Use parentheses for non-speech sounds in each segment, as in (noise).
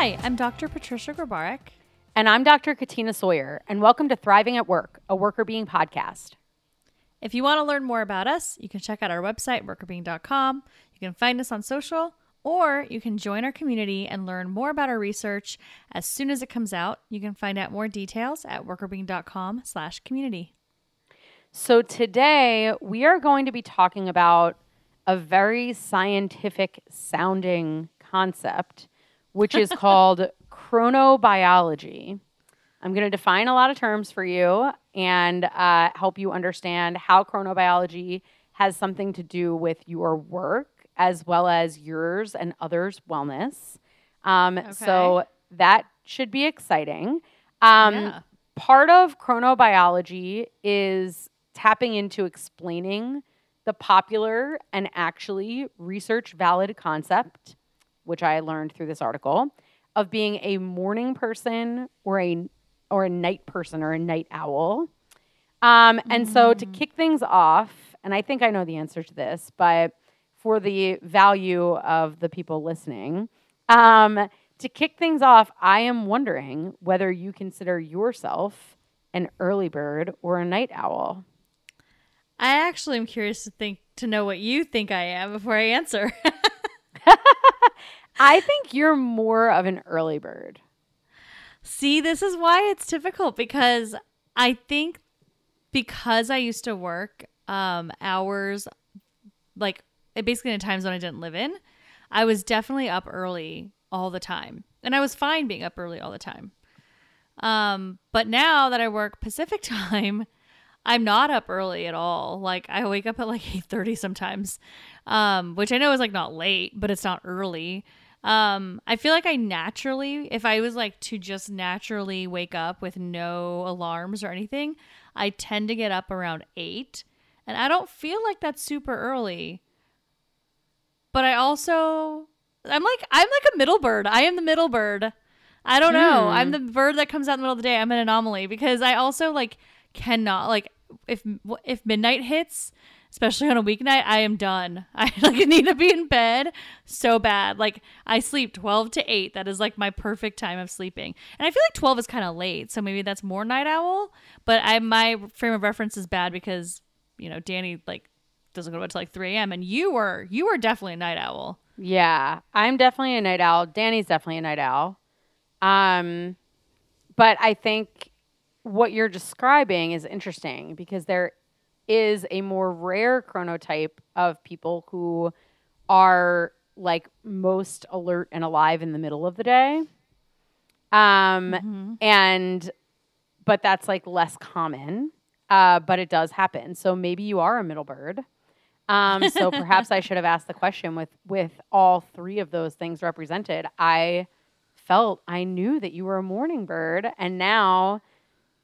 Hi, I'm Dr. Patricia Grabarek. And I'm Dr. Katina Sawyer, and welcome to Thriving at Work, a Workr Beeing podcast. If you want to learn more about us, you can check out our website, workrbeeing.com. You can find us on social, or you can join our community and learn more about our research as soon as it comes out. You can find out more details at workrbeeing.com slash community. So today we are going to be talking about a very scientific sounding concept, which is called chronobiology. I'm going to define a lot of terms for you and uh, help you understand how chronobiology has something to do with your work as well as yours and others' wellness. Um, okay. So that should be exciting. Um, yeah. Part of chronobiology is tapping into explaining the popular and actually research valid concept, which I learned through this article, of being a morning person or a or a night person or a night owl. Um, and mm. so to mm. kick things off, and I think I know the answer to this, but for the value of the people listening, um, to kick things off, I am wondering whether you consider yourself an early bird or a night owl. I actually am curious to think to know what you think I am before I answer. (laughs) I think you're more of an early bird. See, this is why it's difficult because I think because I used to work um, hours like basically in a time zone I didn't live in, I was definitely up early all the time. And I was fine being up early all the time. Um, but now that I work Pacific (laughs) time, I'm not up early at all. Like I wake up at like (laughs) 8:30 sometimes. Um, which I know is like not late, but it's not early. Um, I feel like I naturally, if I was like to just naturally wake up with no alarms or anything, I tend to get up around 8. And I don't feel like that's super early. But I also I'm like I'm like a middle bird. I am the middle bird. I don't know. I'm hmm. the bird that comes out in the middle of the day. I'm an anomaly because I also like cannot like if if midnight hits, especially on a weeknight, I am done. (laughs) I like need to be in bed so bad. Like I sleep 12 to 8. That is like my perfect time of sleeping. And I feel like 12 is kind of late, so maybe that's more night owl, but I my frame of reference is bad because, you know, Danny like doesn't go to bed till like 3 a.m. and you were you were definitely a night owl. Yeah, I'm definitely a night owl. Danny's definitely a night owl. Um but I think what you're describing is interesting because there is a more rare chronotype of people who are like most alert and alive in the middle of the day. Um, mm-hmm. and but that's like less common. Uh, but it does happen. So maybe you are a middle bird. Um, so perhaps I (laughs) should have asked the question with with all three of those things represented. I felt I knew that you were a morning bird, and now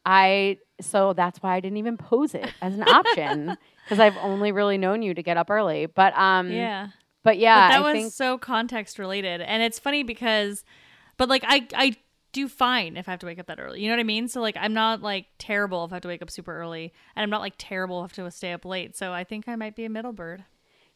I so that's why I didn't even pose it as an option (laughs) because I've only really known you to get up early. But um yeah. But yeah, but that I was think... so context related. And it's funny because but like I I do fine if I have to wake up that early. You know what I mean? So like I'm not like terrible if I have to wake up super early and I'm not like terrible if I have to stay up late. So I think I might be a middle bird.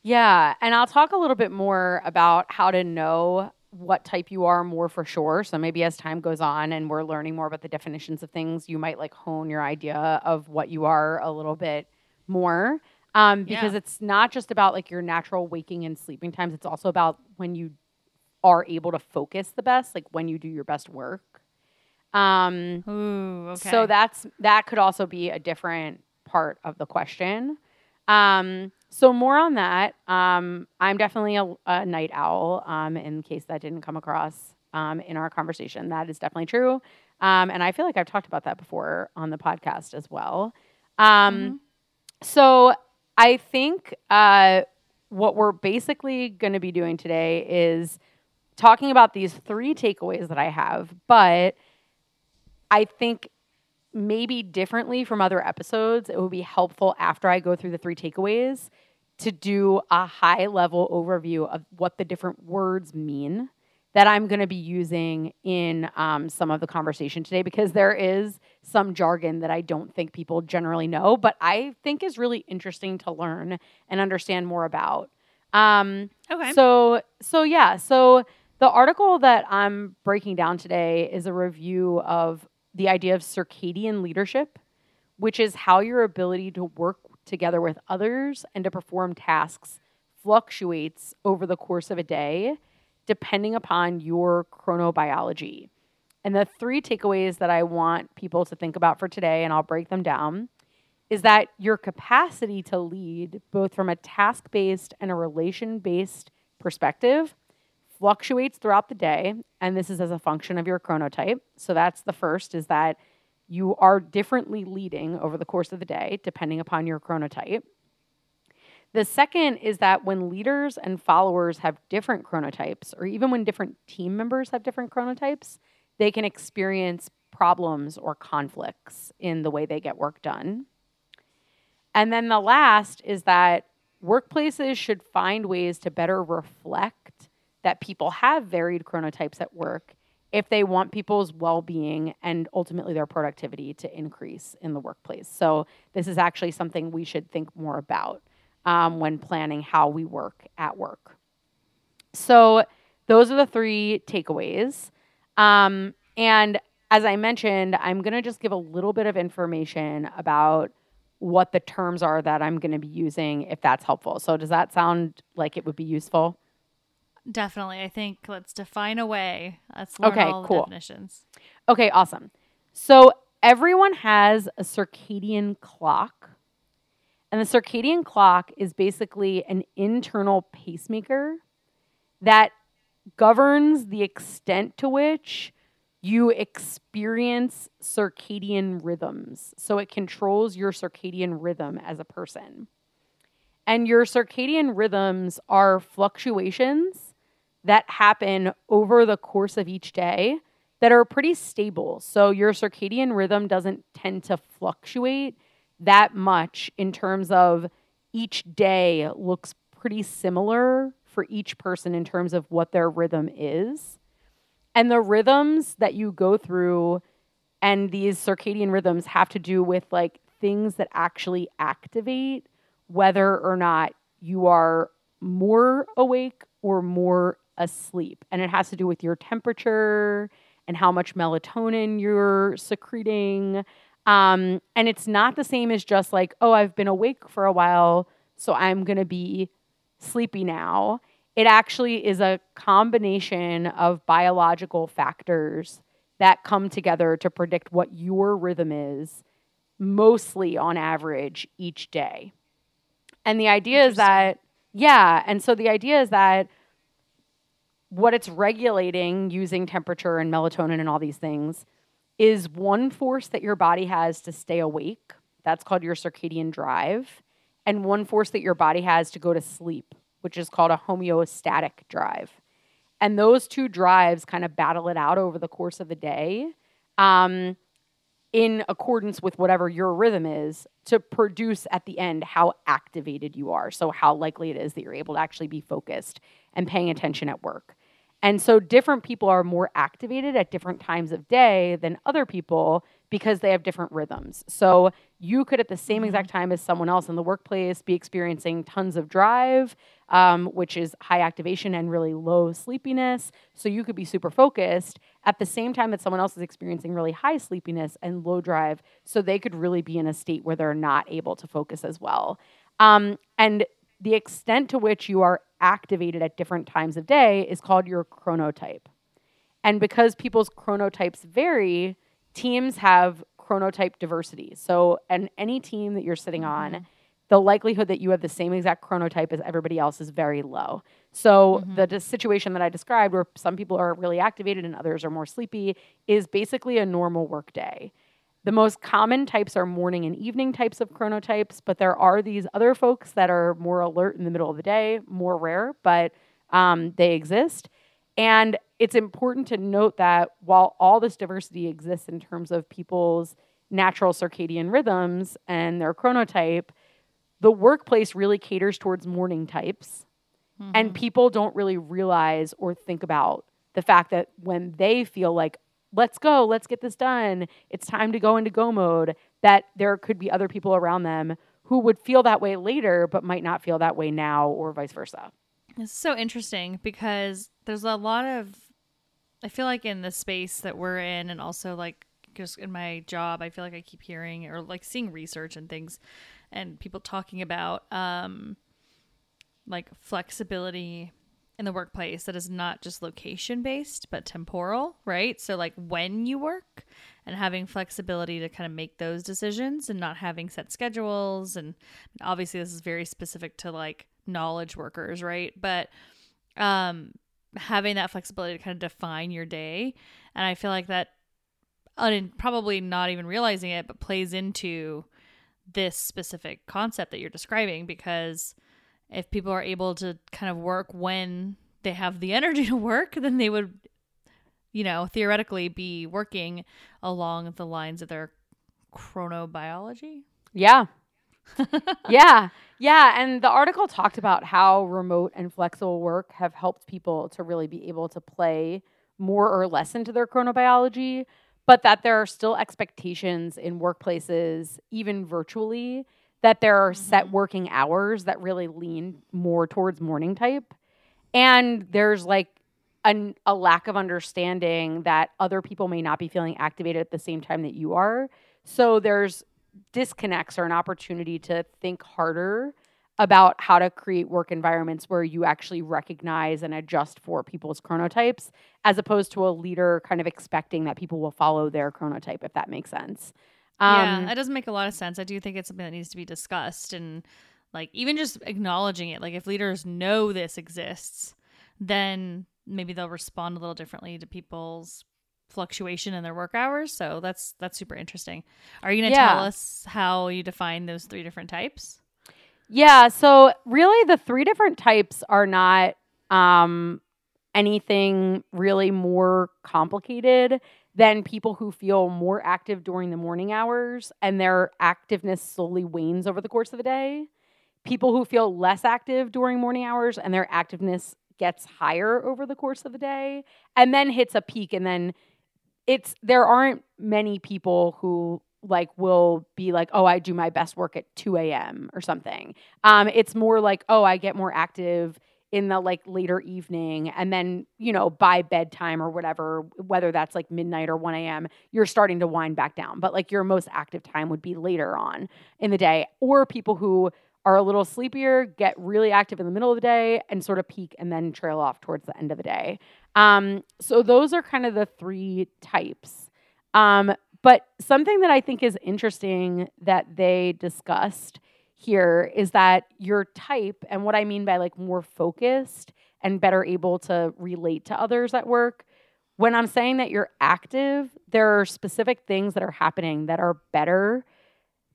Yeah, and I'll talk a little bit more about how to know what type you are more for sure. So maybe as time goes on and we're learning more about the definitions of things, you might like hone your idea of what you are a little bit more. Um, because yeah. it's not just about like your natural waking and sleeping times, it's also about when you are able to focus the best, like when you do your best work. Um, Ooh, okay. So that's that could also be a different part of the question. Um, so more on that. Um, I'm definitely a, a night owl. Um, in case that didn't come across um, in our conversation, that is definitely true. Um, and I feel like I've talked about that before on the podcast as well. Um, mm-hmm. So I think uh, what we're basically going to be doing today is talking about these three takeaways that I have, but I think maybe differently from other episodes, it would be helpful after I go through the three takeaways to do a high level overview of what the different words mean that I'm going to be using in um, some of the conversation today because there is some jargon that I don't think people generally know, but I think is really interesting to learn and understand more about. Um, okay. So, so yeah. So The article that I'm breaking down today is a review of the idea of circadian leadership, which is how your ability to work together with others and to perform tasks fluctuates over the course of a day depending upon your chronobiology. And the three takeaways that I want people to think about for today, and I'll break them down, is that your capacity to lead, both from a task based and a relation based perspective, fluctuates throughout the day. And this is as a function of your chronotype. So that's the first, is that you are differently leading over the course of the day, depending upon your chronotype. The second is that when leaders and followers have different chronotypes, or even when different team members have different chronotypes, they can experience problems or conflicts in the way they get work done. And then the last is that workplaces should find ways to better reflect that people have varied chronotypes at work if they want people's well being and ultimately their productivity to increase in the workplace. So, this is actually something we should think more about um, when planning how we work at work. So, those are the three takeaways. Um, and as I mentioned, I'm going to just give a little bit of information about what the terms are that I'm going to be using if that's helpful. So, does that sound like it would be useful? Definitely. I think let's define a way. Let's learn Okay, all cool. the definitions. Okay, awesome. So, everyone has a circadian clock. And the circadian clock is basically an internal pacemaker that governs the extent to which you experience circadian rhythms. So it controls your circadian rhythm as a person. And your circadian rhythms are fluctuations that happen over the course of each day that are pretty stable. So your circadian rhythm doesn't tend to fluctuate that much in terms of each day looks pretty similar for each person in terms of what their rhythm is. And the rhythms that you go through and these circadian rhythms have to do with like things that actually activate whether or not you are more awake or more asleep. And it has to do with your temperature and how much melatonin you're secreting. Um, and it's not the same as just like, oh, I've been awake for a while, so I'm going to be sleepy now. It actually is a combination of biological factors that come together to predict what your rhythm is, mostly on average each day. And the idea is that, yeah, and so the idea is that what it's regulating using temperature and melatonin and all these things is one force that your body has to stay awake. That's called your circadian drive. And one force that your body has to go to sleep, which is called a homeostatic drive. And those two drives kind of battle it out over the course of the day um, in accordance with whatever your rhythm is to produce at the end how activated you are. So, how likely it is that you're able to actually be focused and paying attention at work. And so different people are more activated at different times of day than other people because they have different rhythms. So you could, at the same exact time as someone else in the workplace, be experiencing tons of drive, um, which is high activation and really low sleepiness. So you could be super focused at the same time that someone else is experiencing really high sleepiness and low drive. So they could really be in a state where they're not able to focus as well. Um, and the extent to which you are activated at different times of day is called your chronotype. And because people's chronotypes vary, teams have chronotype diversity. So, and any team that you're sitting Mm-hmm. on, the likelihood that you have the same exact chronotype as everybody else is very low. So, Mm-hmm. the dis- situation that I described, where some people are really activated and others are more sleepy, is basically a normal work day. The most common types are morning and evening types of chronotypes, but there are these other folks that are more alert in the middle of the day, more rare, but um, they exist. And it's important to note that while all this diversity exists in terms of people's natural circadian rhythms and their chronotype, the workplace really caters towards morning types. And people don't really realize or think about the fact that when they feel like, let's go, let's get this done, it's time to go into go mode, that there could be other people around them who would feel that way later, but might not feel that way now, or vice versa. It's so interesting because there's a lot of I feel like in the space that we're in and also like just in my job, I feel like I keep hearing or like seeing research and things and people talking about um like flexibility in the workplace that is not just location based but temporal, right? So like when you work and having flexibility to kind of make those decisions and not having set schedules and obviously this is very specific to like knowledge workers, right? But um having that flexibility to kind of define your day and I feel like that un- probably not even realizing it but plays into this specific concept that you're describing because if people are able to kind of work when they have the (laughs) energy to work, then they would, you know, theoretically be working along the lines of their chronobiology. Yeah. (laughs) yeah. Yeah. And the article talked about how remote and flexible work have helped people to really be able to play more or less into their chronobiology, but that there are still expectations in workplaces, even virtually, that there are set Mhm. working hours that really lean more towards morning type. And there's like an, a lack of understanding that other people may not be feeling activated at the same time that you are. So there's disconnects or an opportunity to think harder about how to create work environments where you actually recognize and adjust for people's chronotypes as opposed to a leader kind of expecting that people will follow their chronotype if that makes sense. Yeah, Um, that doesn't make a lot of sense. I do think it's something that needs to be discussed and like even just acknowledging it. Like if leaders know this exists, then maybe they'll respond a little differently to people's fluctuation in their work hours. So that's that's super interesting. Are you going to Yeah. tell us how you define those three different types? Yeah, so really the three different types are not um, anything really more complicated than people who feel more active during the morning hours and their activeness slowly wanes over the course of the day. People who feel less active during morning hours and their activeness gets higher over the course of the day and then hits a peak and then it's there aren't many people who like will be like oh i do my best work at 2 a.m or something um it's more like oh i get more active in the like later evening and then you know by bedtime or whatever whether that's like midnight or 1 a.m you're starting to wind back down. But like your most active time would be later on in the day. Or people who are a little sleepier get really active in the middle of the day and sort of peak and then trail off towards the end of the day. Um, so those are kind of the three types. Um, but something that I think is interesting that they discussed here is that your type, and what I mean by like more focused and better able to relate to others at work. When I'm saying that you're active, there are specific things that are happening that are better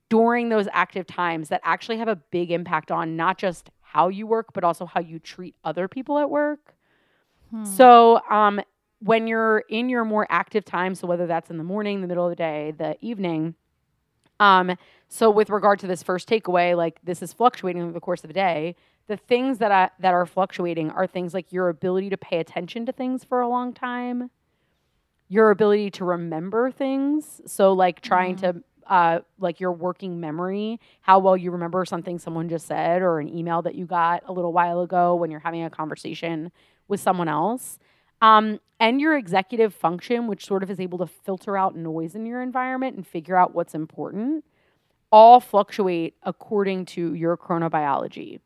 during those active times that actually have a big impact on not just how you work, but also how you treat other people at work. Hmm. So, um, when you're in your more active time, so whether that's in the morning, the middle of the day, the evening, um, so with regard to this first takeaway, like this is fluctuating over the course of the day. The things that I, that are fluctuating are things like your ability to pay attention to things for a long time, your ability to remember things. So like trying to uh, like your working memory, how well you remember something someone just said or an email that you got a little while ago when you're having a conversation with someone else. Um, and your executive function, which sort of is able to filter out noise in your environment and figure out what's important, all fluctuate according to your chronobiology.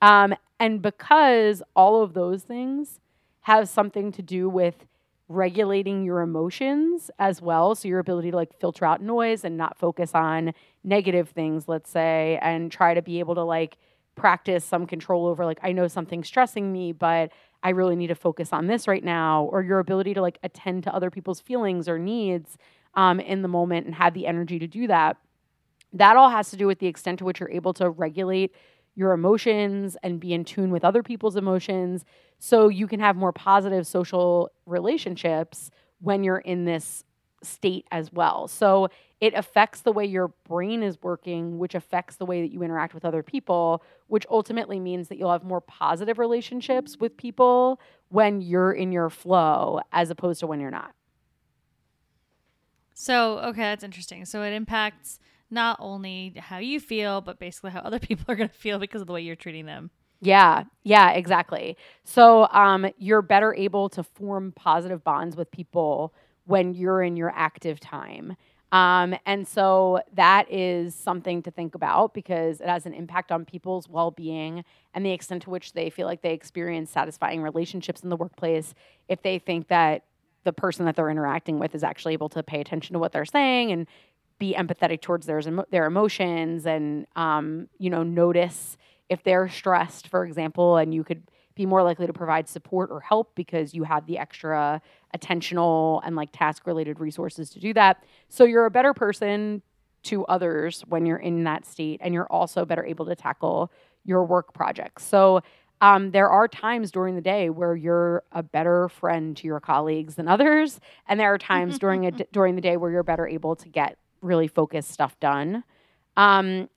Um, and because all of those things have something to do with regulating your emotions as well, so your ability to like filter out noise and not focus on negative things, let's say, and try to be able to like practice some control over like I know something's stressing me, but I really need to focus on this right now, or your ability to like attend to other people's feelings or needs um, in the moment and have the energy to do that. That all has to do with the extent to which you're able to regulate your emotions and be in tune with other people's emotions so you can have more positive social relationships when you're in this state as well. So it affects the way your brain is working, which affects the way that you interact with other people, which ultimately means that you'll have more positive relationships with people when you're in your flow as opposed to when you're not. So, okay, that's interesting. So it impacts not only how you feel, but basically how other (laughs) people are going to feel because of the way you're treating them. Yeah, yeah, exactly. So um, you're better able to form positive bonds with people when you're in your active time. Um, and so that is something to think about because it has an impact on people's well being and the extent to which they feel like they experience satisfying relationships in the workplace. If they think that the person that they're interacting with is actually able to pay attention to what they're saying and be empathetic towards their, their emotions and, um, you know, notice if they're stressed, for example, and you could be more likely to provide support or help because you have the extra attentional and like task related resources to do that. So you're a better person to others when you're in that state and you're also better able to tackle your work projects. So um, there are times during the day where you're a better friend to your colleagues than others, and there are times during a (laughs) during the day where you're better able to get really focused stuff done. Um,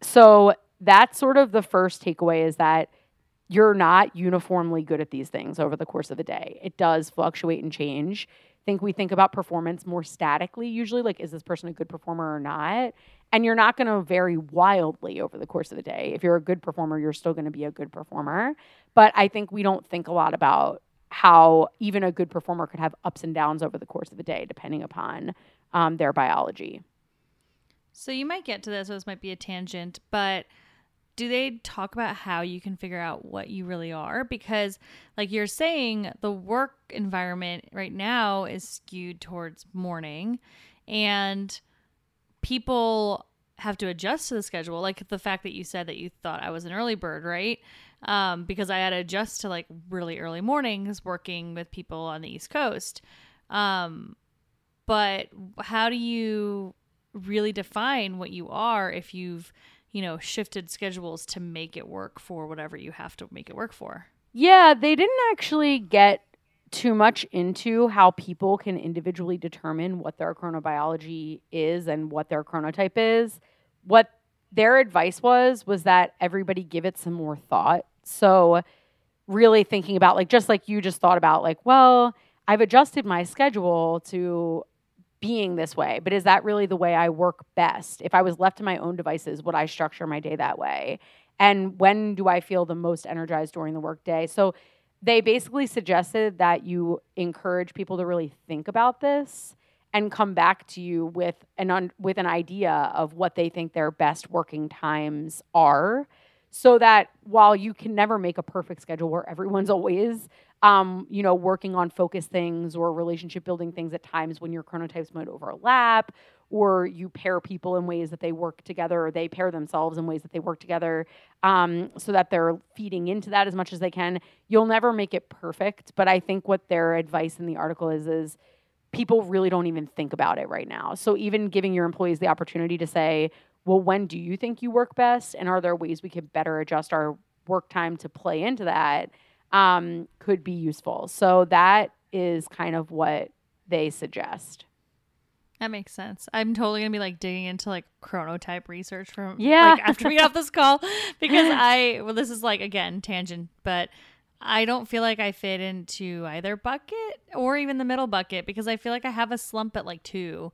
so that's sort of the first takeaway is that you're not uniformly good at these things over the course of the day. It does fluctuate and change. I think we think about performance more statically usually like is this person a good performer or not? And you're not going to vary wildly over the course of the day. If you're a good performer, you're still going to be a good performer. But I think we don't think a lot about how even a good performer could have ups and downs over the course of the day depending upon um, their biology. So you might get to this, so this might be a tangent, but do they talk about how you can figure out what you really are? Because, like you're saying, the work environment right now is skewed towards morning, and people have to adjust to the schedule. Like the fact that you said that you thought I was an early bird, right? Um, because I had to adjust to like really early mornings working with people on the East Coast. Um, but how do you really define what you are if you've you know, shifted schedules to make it work for whatever you have to make it work for. Yeah, they didn't actually get too much into how people can individually determine what their chronobiology is and what their chronotype is. What their advice was was that everybody give it some more thought. So really thinking about like just like you just thought about like, well, I've adjusted my schedule to being this way, but is that really the way I work best? If I was left to my own devices, would I structure my day that way? And when do I feel the most energized during the workday? So they basically suggested that you encourage people to really think about this and come back to you with an un- with an idea of what they think their best working times are so that while you can never make a perfect schedule where everyone's (laughs) always um, you know, working on focus things or relationship building things at times when your chronotypes might overlap, or you pair people in ways that they work together, or they pair themselves in ways that they work together, um, so that they're feeding into that as much as they can. You'll never make it perfect, but I think what their advice in the article is is people really don't even think about it right now. So even giving your employees the opportunity to say, well, when do you think you work best? And are there ways we can better adjust our work time to play into that? Um, could be useful. So that is kind of what they suggest. That makes sense. I'm totally gonna be like digging into like chronotype research from yeah like, after we get off this (laughs) call because I well this is like again tangent, but I don't feel like I fit into either bucket or even the middle bucket because I feel like I have a slump at like two,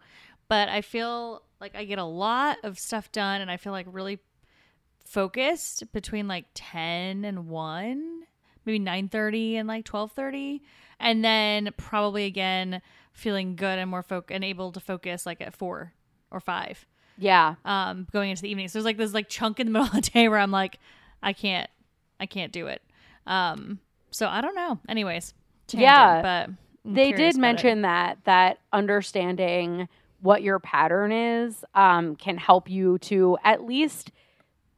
but I feel like I get a lot of stuff done and I feel like really focused between like ten and one maybe 9.30 and like 12.30 and then probably again feeling good and more folk and able to focus like at 4 or 5 yeah. Um going into the evening. So there's like this like chunk in the (laughs) middle of the day where i'm like i can't i can't do it. Um so i don't know. Anyways tangent, yeah. but I'm they did mention it. that that understanding what your pattern is um, can help you to at least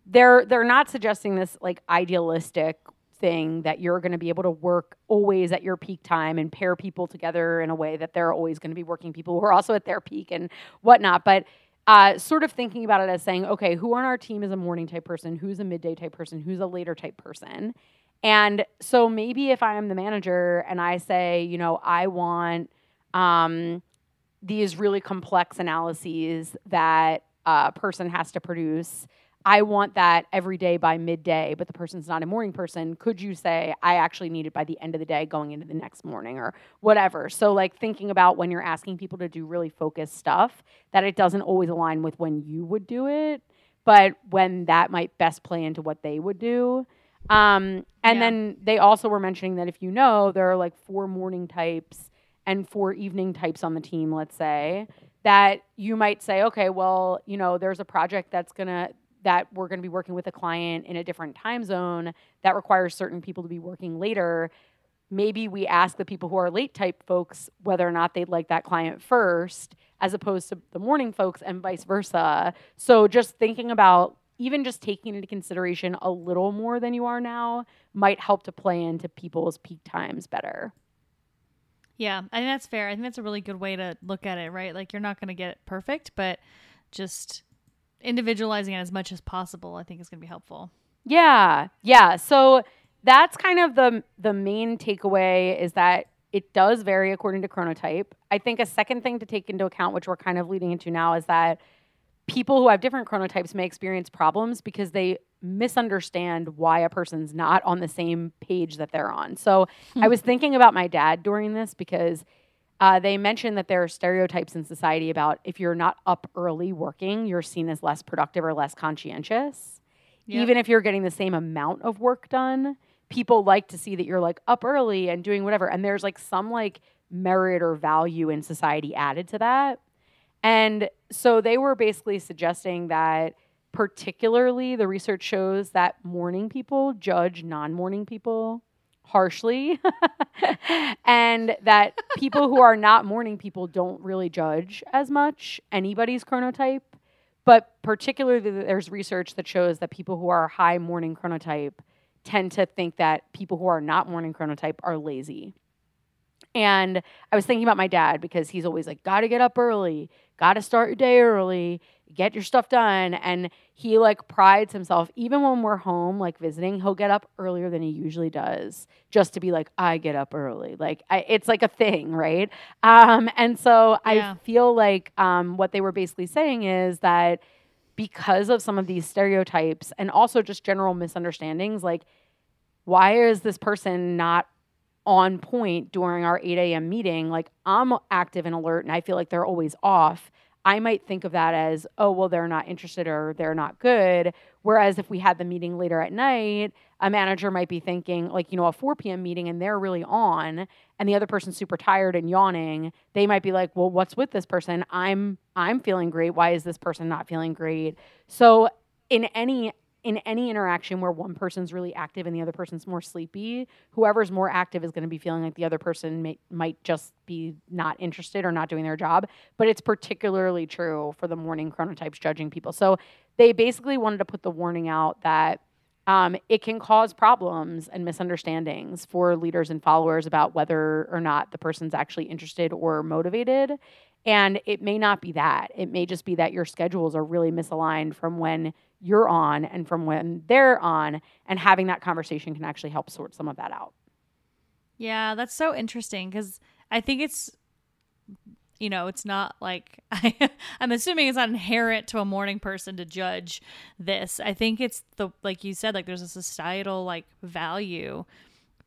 they're they're not suggesting this like idealistic thing that you're going to be able to work always at your peak time and pair people together in a way that they're always going to be working people who are also at their peak and whatnot. But uh, sort of thinking about it as saying, okay, who on our team is a morning type person? Who's a midday type person? Who's a later type person? And so maybe if I am the manager and I say, you know, I want um, these really complex analyses that a person has to produce I want that every day by midday, but the person's not a morning person, could you say, I actually need it by the end of the day going into the next morning or whatever? So, like thinking about when you're asking people to do really focused stuff, that it doesn't always align with when you would do it, but when that might best play into what they would do. Um, and Yeah. then they also were mentioning that if you know there are like four morning types and four evening types on the team, let's say, that you might say, okay, well, you know, there's a project that's gonna that we're gonna be working with a client in a different time zone that requires certain people to be working later. Maybe we ask the people who are late type folks whether or not they'd like that client first, as opposed to the morning folks, and vice versa. So just thinking about even just taking into consideration a little more than you are now might help to play into people's peak times better. Yeah, I think that's fair. I think that's a really good way to look at it, right? Like you're not going to get it perfect, but just individualizing it as much as possible, I think is going to be helpful. Yeah. Yeah. So that's kind of the the main takeaway is that it does vary according to chronotype. I think a second thing to take into account, which we're kind of leading into now, is that people who have different chronotypes may experience problems because they misunderstand why a person's not on the same page that they're on. So I was (laughs) thinking about my dad during this because uh, they mentioned that there are stereotypes in society about if you're not up early working, you're seen as less productive or less conscientious. Yep. Even if you're getting the same amount of work done, people like to see that you're like up early and doing whatever. And there's like some like merit or value in society added to that. And so they were basically suggesting that, particularly, the research shows that morning people judge non morning people harshly, (laughs) and that people who are not morning people don't really judge as much anybody's chronotype. But particularly, there's research that shows that people who are high morning chronotype tend to think that people who are not morning chronotype are lazy. And I was thinking about my dad because he's always like, gotta get up early, gotta start your day early, get your stuff done. And he like prides himself, even when we're home, like visiting, he'll get up earlier than he usually does just to be like, I get up early. Like, I, it's like a thing, right? Um, and so Yeah. I feel like um, what they were basically saying is that because of some of these stereotypes and also just general misunderstandings, like, why is this person not on point during our 8 a.m. meeting? Like, I'm active and alert, and I feel like they're always off. I might think of that as, oh, well, they're not interested or they're not good. Whereas if we had the meeting later at night, a manager might be thinking, like, you know, a 4 p.m. meeting and they're really on and the other person's super tired and yawning, they might be like, well, what's with this person? I'm I'm feeling great. Why is this person not feeling great? So in any in any interaction where one person's really active and the other person's more sleepy, whoever's more active is going to be feeling like the other person may, might just be not interested or not doing their job. But it's particularly true for the morning chronotypes judging people. So they basically wanted to put the warning out that um, it can cause problems and misunderstandings for leaders and followers about whether or not the person's actually interested or motivated. And it may not be that. It may just be that your schedules are really misaligned from when you're on and from when they're on. And having that conversation can actually help sort some of that out. Yeah, that's so interesting because I think it's, you know, it's not like (laughs) I, I'm assuming it's not inherent to a morning person to judge this. I think it's the like you said, like there's a societal like value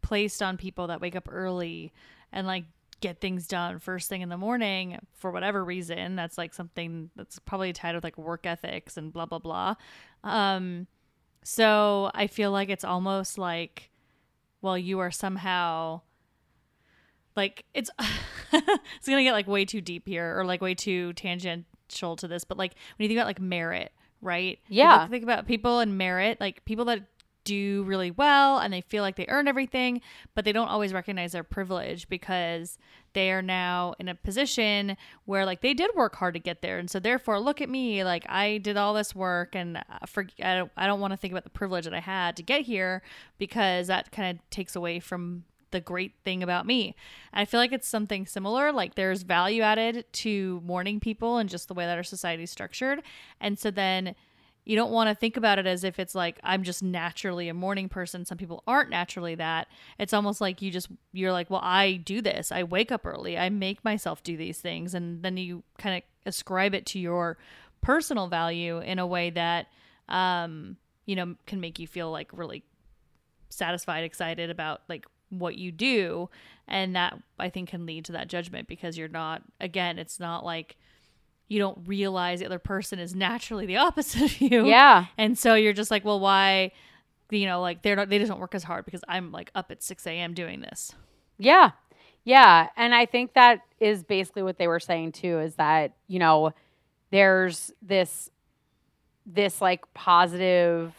placed on people that wake up early and like get things done first thing in the morning for whatever reason. That's like something that's probably tied with like work ethics and blah blah blah. Um, so I feel like it's almost like well you are somehow like it's (laughs) it's gonna get like way too deep here or like way too tangential to this but like when you think about like merit right Yeah. Think- think about people and merit like people that do really well and they feel like they earn everything but they don't always recognize their privilege because they are now in a position where like they did work hard to get there and so therefore look at me like i did all this work and uh, for, i don't, I don't want to think about the privilege that i had to get here because that kind of takes away from the great thing about me. I feel like it's something similar. Like there's value added to morning people and just the way that our society is structured. And so then you don't want to think about it as if it's like I'm just naturally a morning person. Some people aren't naturally that. It's almost like you just you're like, well, I do this. I wake up early. I make myself do these things, and then you kind of ascribe it to your personal value in a way that um you know can make you feel like really satisfied excited about like what you do and that i think can lead to that judgment because you're not again it's not like you don't realize the other person is naturally the (laughs) opposite of you Yeah. and so you're just like well why you know, like they're not, they just don't work as hard because I'm like up at 6 a.m. doing this. Yeah. Yeah. And I think that is basically what they were saying too is that, you know, there's this, this like positive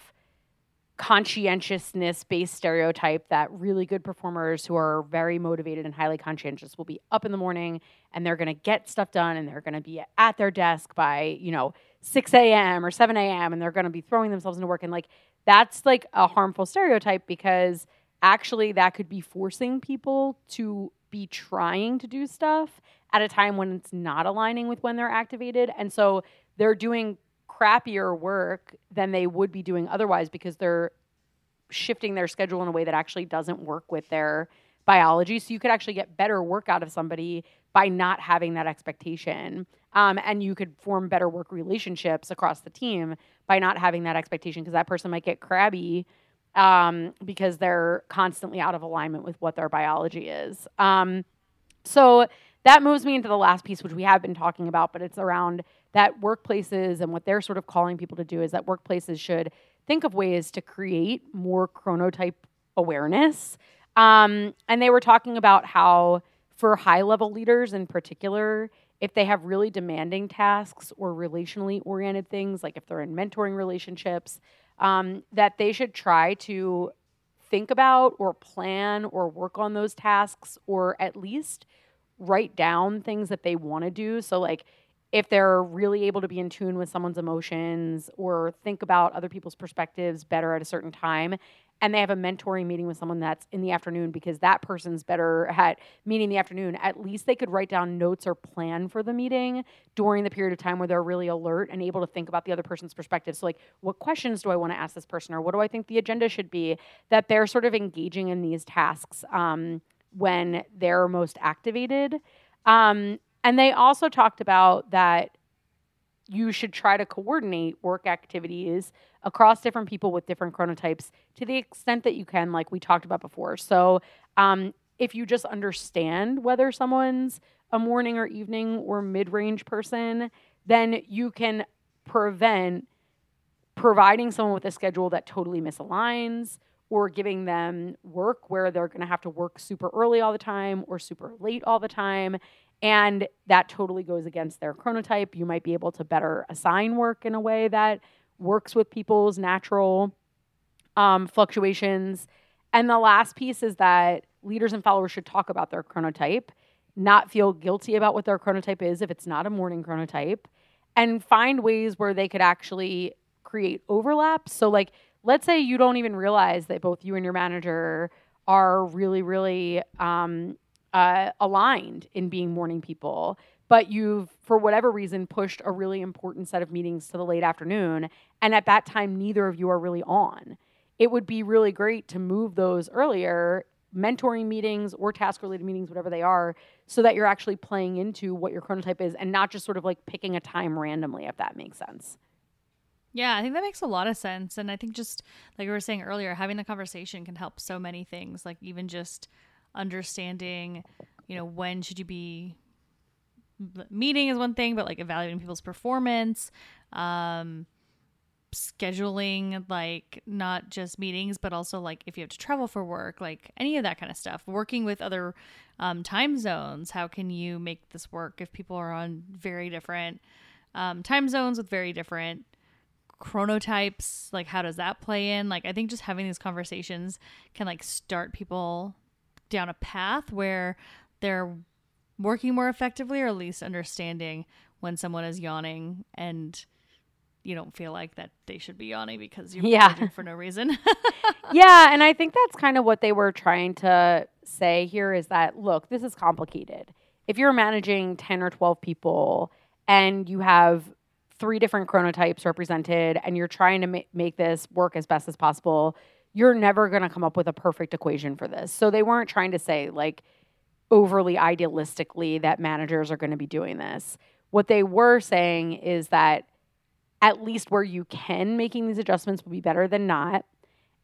conscientiousness based stereotype that really good performers who are very motivated and highly conscientious will be up in the morning and they're going to get stuff done and they're going to be at their desk by, you know, 6 a.m. or 7 a.m. and they're going to be throwing themselves into work. And like, that's like a harmful stereotype because actually that could be forcing people to be trying to do stuff at a time when it's not aligning with when they're activated. And so they're doing crappier work than they would be doing otherwise because they're shifting their schedule in a way that actually doesn't work with their biology. So you could actually get better work out of somebody by not having that expectation. Um, and you could form better work relationships across the team by not having that expectation because that person might get crabby um, because they're constantly out of alignment with what their biology is. Um, so that moves me into the last piece, which we have been talking about, but it's around that workplaces and what they're sort of calling people to do is that workplaces should think of ways to create more chronotype awareness. Um, and they were talking about how, for high level leaders in particular, if they have really demanding tasks or relationally oriented things, like if they're in mentoring relationships, um, that they should try to think about or plan or work on those tasks or at least write down things that they want to do. So, like, if they're really able to be in tune with someone's emotions or think about other people's perspectives better at a certain time and they have a mentoring meeting with someone that's in the afternoon because that person's better at meeting in the afternoon at least they could write down notes or plan for the meeting during the period of time where they're really alert and able to think about the other person's perspective. So like what questions do i want to ask this person or what do i think the agenda should be? That they're sort of engaging in these tasks um, when they're most activated. Um, and they also talked about that you should try to coordinate work activities across different people with different chronotypes to the extent that you can, like we talked about before. So, um, if you just understand whether someone's a morning or evening or mid range person, then you can prevent providing someone with a schedule that totally misaligns or giving them work where they're going to have to work super early all the time or super late all the time and that totally goes against their chronotype. You might be able to better assign work in a way that works with people's natural um, fluctuations. And the last piece is that leaders and followers should talk about their chronotype, not feel guilty about what their chronotype is if it's not a morning chronotype, and find ways where they could actually create overlaps. So, like, let's say you don't even realize that both you and your manager are really, really um, uh, aligned in being morning people, but you've, for whatever reason, pushed a really important set of meetings to the late afternoon. And at that time, neither of you are really on. It would be really great to move those earlier, mentoring meetings or task related meetings, whatever they are, so that you're actually playing into what your chronotype is and not just sort of like picking a time randomly, if that makes sense. Yeah, I think that makes a lot of sense. And I think just like we were saying earlier, having the conversation can help so many things, like even just understanding, you know, when should you be meeting is one thing, but like evaluating people's performance, um, scheduling like not just meetings, but also like if you have to travel for work, like any of that kind of stuff. Working with other um, time zones, how can you make this work if people are on very different um, time zones with very different chronotypes? Like, how does that play in? Like, I think just having these conversations can like start people down a path where they're working more effectively or at least understanding when someone is yawning and you don't feel like that they should be yawning because you're yeah. for no reason. (laughs) yeah, and I think that's kind of what they were trying to say here is that look, this is complicated. If you're managing 10 or 12 people and you have three different chronotypes represented and you're trying to ma- make this work as best as possible, you're never going to come up with a perfect equation for this. So they weren't trying to say, like, overly idealistically that managers are going to be doing this. What they were saying is that at least where you can, making these adjustments will be better than not.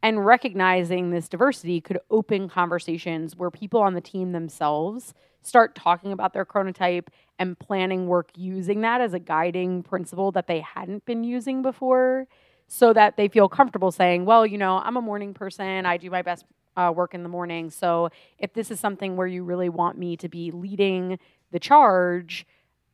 And recognizing this diversity could open conversations where people on the team themselves start talking about their chronotype and planning work using that as a guiding principle that they hadn't been using before so that they feel comfortable saying, well, you know, I'm a morning person. I do my best uh, work in the morning. So if this is something where you really want me to be leading the charge,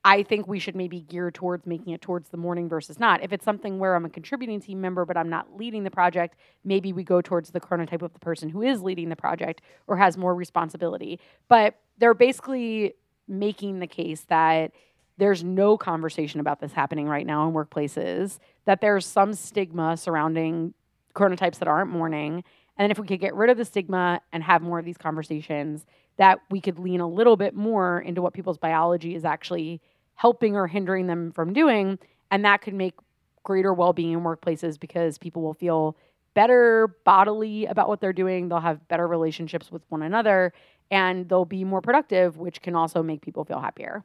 I think we should maybe gear towards making it towards the morning versus not. If it's something where I'm a contributing team member, but I'm not leading the project, maybe we go towards the chronotype of the person who is leading the project or has more responsibility. But they're basically making the case that there's no conversation about this happening right now in workplaces, that there's some stigma surrounding chronotypes that aren't morning. And if we could get rid of the stigma and have more of these conversations, that we could lean a little bit more into what people's biology is actually helping or hindering them from doing. And that could make greater well being in workplaces because people will feel better bodily about what they're doing. They'll have better relationships with one another and they'll be more productive, which can also make people feel happier.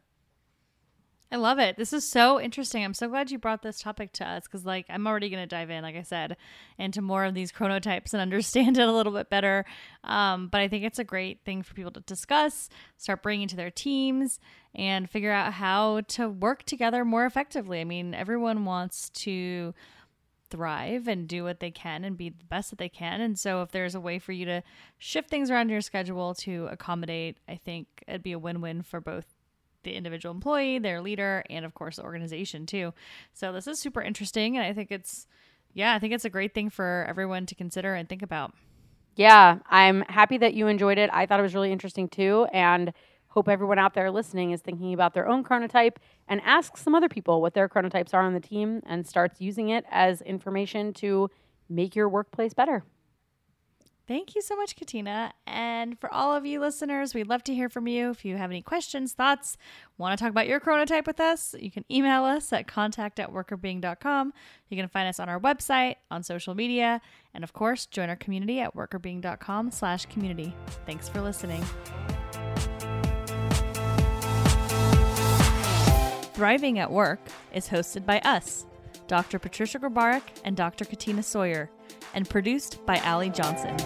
I love it. This is so interesting. I'm so glad you brought this topic to us because, like, I'm already going to dive in, like I said, into more of these chronotypes and (laughs) understand it a little bit better. Um, but I think it's a great thing for people to discuss, start bringing to their teams, and figure out how to work together more effectively. I mean, everyone wants to thrive and do what they can and be the best that they can. And so, if there's a way for you to shift things around your schedule to accommodate, I think it'd be a win win for both the individual employee, their leader, and of course the organization too. So this is super interesting and I think it's yeah, I think it's a great thing for everyone to consider and think about. Yeah, I'm happy that you enjoyed it. I thought it was really interesting too and hope everyone out there listening is thinking about their own chronotype and ask some other people what their chronotypes are on the team and starts using it as information to make your workplace better. Thank you so much, Katina. And for all of you listeners, we'd love to hear from you. If you have any questions, thoughts, want to talk about your chronotype with us, you can email us at contact at workrbeeing.com. You can find us on our website, on social media, and of course, join our community at workrbeeing.com slash community. Thanks for listening. Thriving at Work is hosted by us, Dr. Patricia Grabarek and Dr. Katina Sawyer and produced by Allie Johnson.